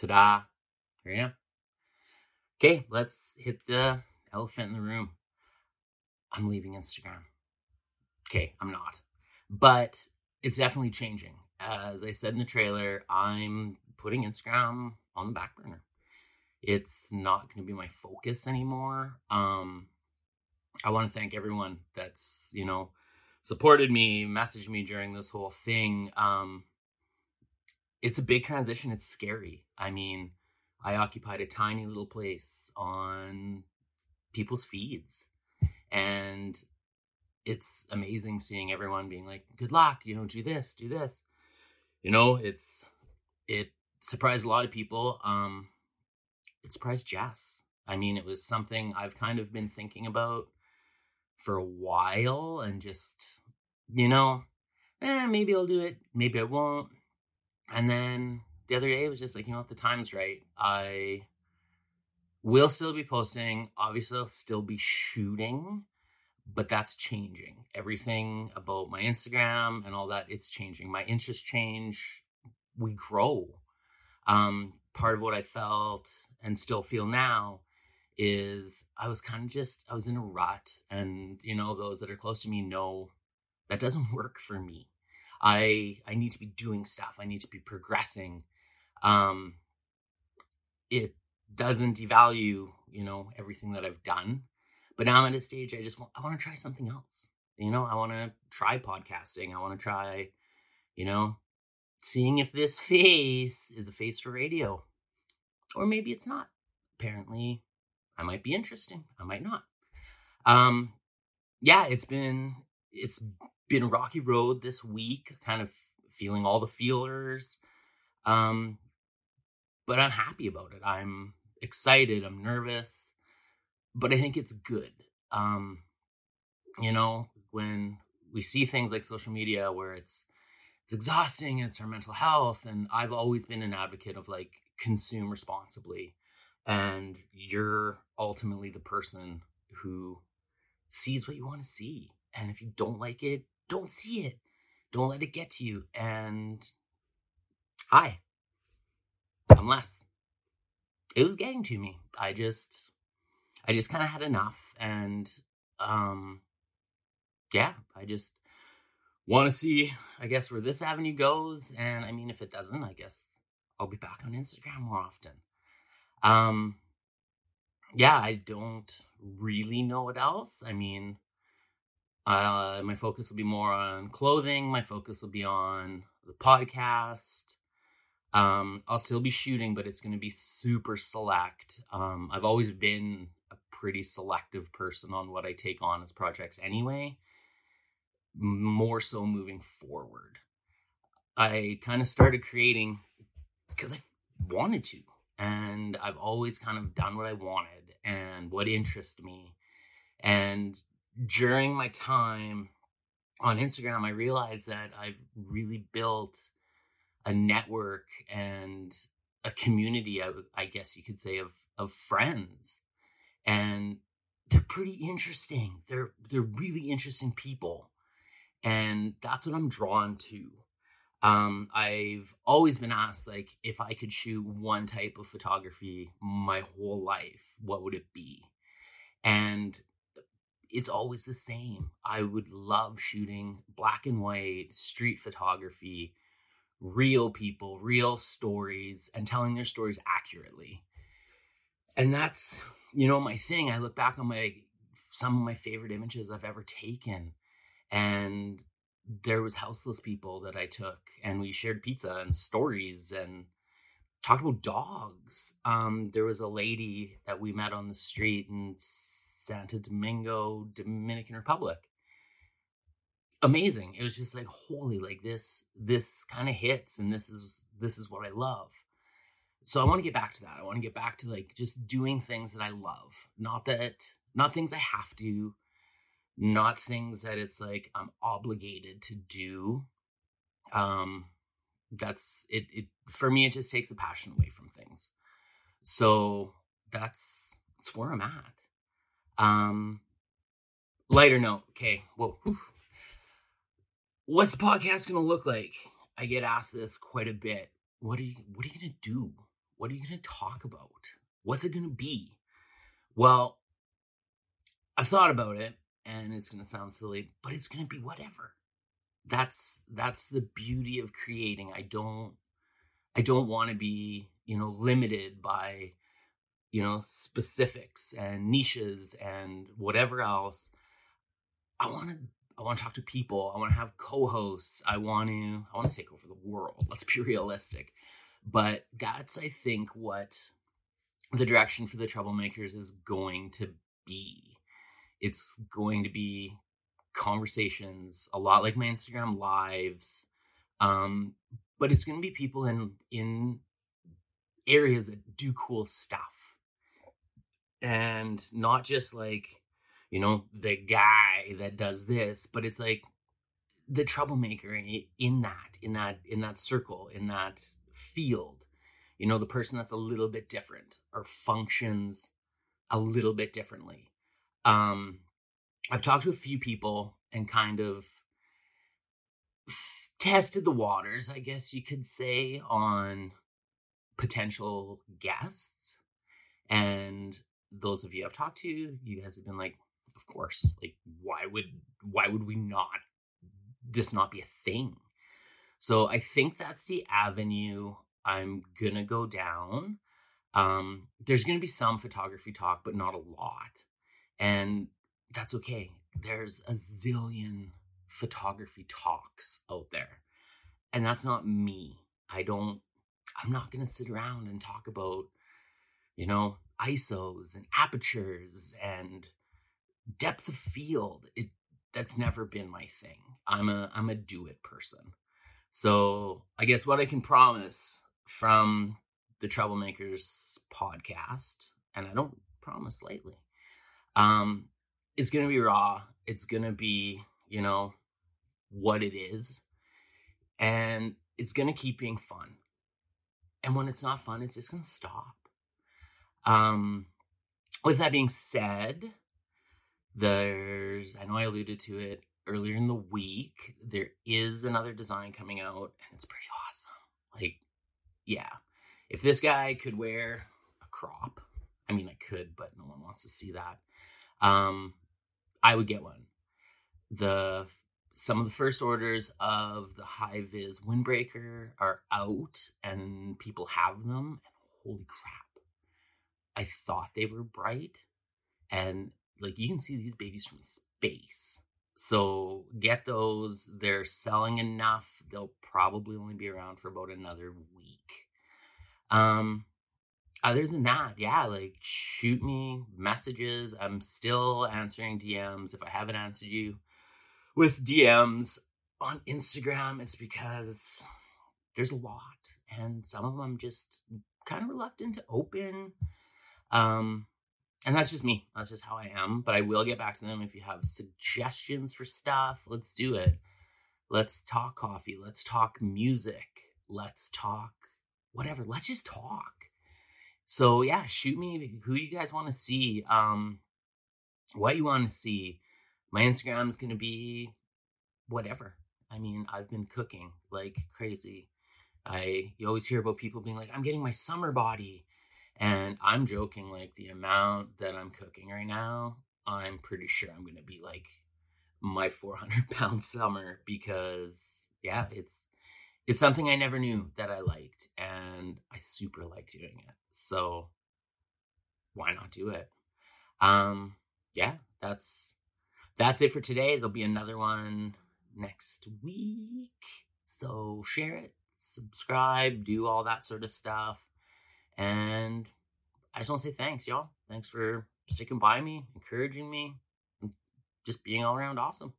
Ta-da. Here I am. Okay, let's hit the elephant in the room. I'm leaving Instagram. Okay, I'm not. But it's definitely changing. As I said in the trailer, I'm putting Instagram on the back burner. It's not going to be my focus anymore. Um I want to thank everyone that's, you know, supported me, messaged me during this whole thing. Um it's a big transition. It's scary. I mean, I occupied a tiny little place on people's feeds. And it's amazing seeing everyone being like, good luck, you know, do this, do this. You know, it's, it surprised a lot of people. Um, it surprised Jess. I mean, it was something I've kind of been thinking about for a while and just, you know, eh, maybe I'll do it, maybe I won't. And then the other day it was just like, you know what, the time's right. I will still be posting. Obviously, I'll still be shooting, but that's changing. Everything about my Instagram and all that, it's changing. My interests change. We grow. Um, part of what I felt and still feel now is I was kind of just I was in a rut, and you know those that are close to me know that doesn't work for me. I I need to be doing stuff. I need to be progressing. Um, it doesn't devalue, you know, everything that I've done. But now I'm at a stage I just want I want to try something else. You know, I want to try podcasting. I want to try, you know, seeing if this face is a face for radio. Or maybe it's not. Apparently, I might be interesting. I might not. Um yeah, it's been it's been rocky road this week, kind of feeling all the feelers. Um, but I'm happy about it. I'm excited. I'm nervous, but I think it's good. Um, you know, when we see things like social media where it's it's exhausting, it's our mental health, and I've always been an advocate of like consume responsibly, and you're ultimately the person who sees what you want to see, and if you don't like it, don't see it. Don't let it get to you. And hi, I'm less. It was getting to me. I just, I just kind of had enough. And, um, yeah, I just want to see, I guess, where this avenue goes. And I mean, if it doesn't, I guess I'll be back on Instagram more often. Um, yeah, I don't really know what else. I mean, uh, my focus will be more on clothing. My focus will be on the podcast. Um, I'll still be shooting, but it's going to be super select. Um, I've always been a pretty selective person on what I take on as projects anyway, more so moving forward. I kind of started creating because I wanted to, and I've always kind of done what I wanted and what interested me. And during my time on Instagram, I realized that I've really built a network and a community, I, I guess you could say, of of friends, and they're pretty interesting. They're they're really interesting people, and that's what I'm drawn to. Um, I've always been asked like if I could shoot one type of photography my whole life, what would it be? And it's always the same. I would love shooting black and white street photography, real people, real stories, and telling their stories accurately. And that's, you know, my thing. I look back on my some of my favorite images I've ever taken. And there was houseless people that I took and we shared pizza and stories and talked about dogs. Um, there was a lady that we met on the street and Santo Domingo, Dominican Republic. Amazing. It was just like holy, like this this kind of hits and this is this is what I love. So I want to get back to that. I want to get back to like just doing things that I love. Not that not things I have to, not things that it's like I'm obligated to do. Um that's it it for me it just takes the passion away from things. So that's that's where I'm at. Um, lighter note. Okay. Whoa. What's podcast to look like? I get asked this quite a bit. What are you, what are you to do? What are you to talk about? What's it to be? Well, I've thought about it and it's to sound silly, but it's to be whatever. That's that's the beauty of creating. I don't I don't want to be, you know, limited by you know, specifics and niches and whatever else. I want to I want to talk to people. I want to have co-hosts. I want to I want to take over the world. Let's be realistic. But that's I think what the direction for the troublemakers is going to be. It's going to be conversations a lot like my Instagram lives. Um, but it's going to be people in in areas that do cool stuff and not just like you know the guy that does this but it's like the troublemaker in that in that in that circle in that field. You know the person that's a little bit different or functions a little bit differently. Um i've talked to a few people and kind of tested the waters i guess you could say on potential guests. And those of you I've talked to, you guys have been like, of course, like why would why would we not this not be a thing? So I think that's the avenue I'm gonna go down. Um, there's gonna be some photography talk, but not a lot, and that's okay. There's a zillion photography talks out there, and that's not me. I don't. I'm not gonna sit around and talk about, you know, ISOs and apertures and depth of field. It that's never been my thing. I'm a I'm a do it person. So I guess what I can promise from the Troublemakers podcast, and I don't promise lately, um, it's gonna be raw. It's gonna be, you know, what it is. And it's gonna keep being fun. And when it's not fun, it's just gonna stop. Um, with that being said, there's, I know I alluded to it earlier in the week, there is another design coming out and it's pretty awesome. Like, yeah, if this guy could wear a crop, I mean, I could, but no one wants to see that. Um, I would get one. The some of the first orders of the high vis windbreaker are out and people have them. And holy crap, I thought they were bright. And like you can see these babies from space. So get those. They're selling enough. They'll probably only be around for about another week. Um other than that, yeah, like shoot me messages. I'm still answering DMs. If I haven't answered you with DMs on Instagram, it's because there's a lot and some of them I'm just kind of reluctant to open um, and that's just me. That's just how I am. But I will get back to them if you have suggestions for stuff. Let's do it. Let's talk coffee. Let's talk music. Let's talk whatever. Let's just talk. So yeah, shoot me who you guys want to see. Um, what you want to see. My Instagram is gonna be whatever. I mean, I've been cooking like crazy. I you always hear about people being like, I'm getting my summer body. And I'm joking, like the amount that I'm cooking right now, I'm pretty sure I'm gonna be like my 400 pound summer because yeah, it's it's something I never knew that I liked, and I super like doing it. So why not do it? Um, yeah, that's that's it for today. There'll be another one next week. So share it, subscribe, do all that sort of stuff. And I just want to say thanks, y'all. Thanks for sticking by me, encouraging me, and just being all around awesome.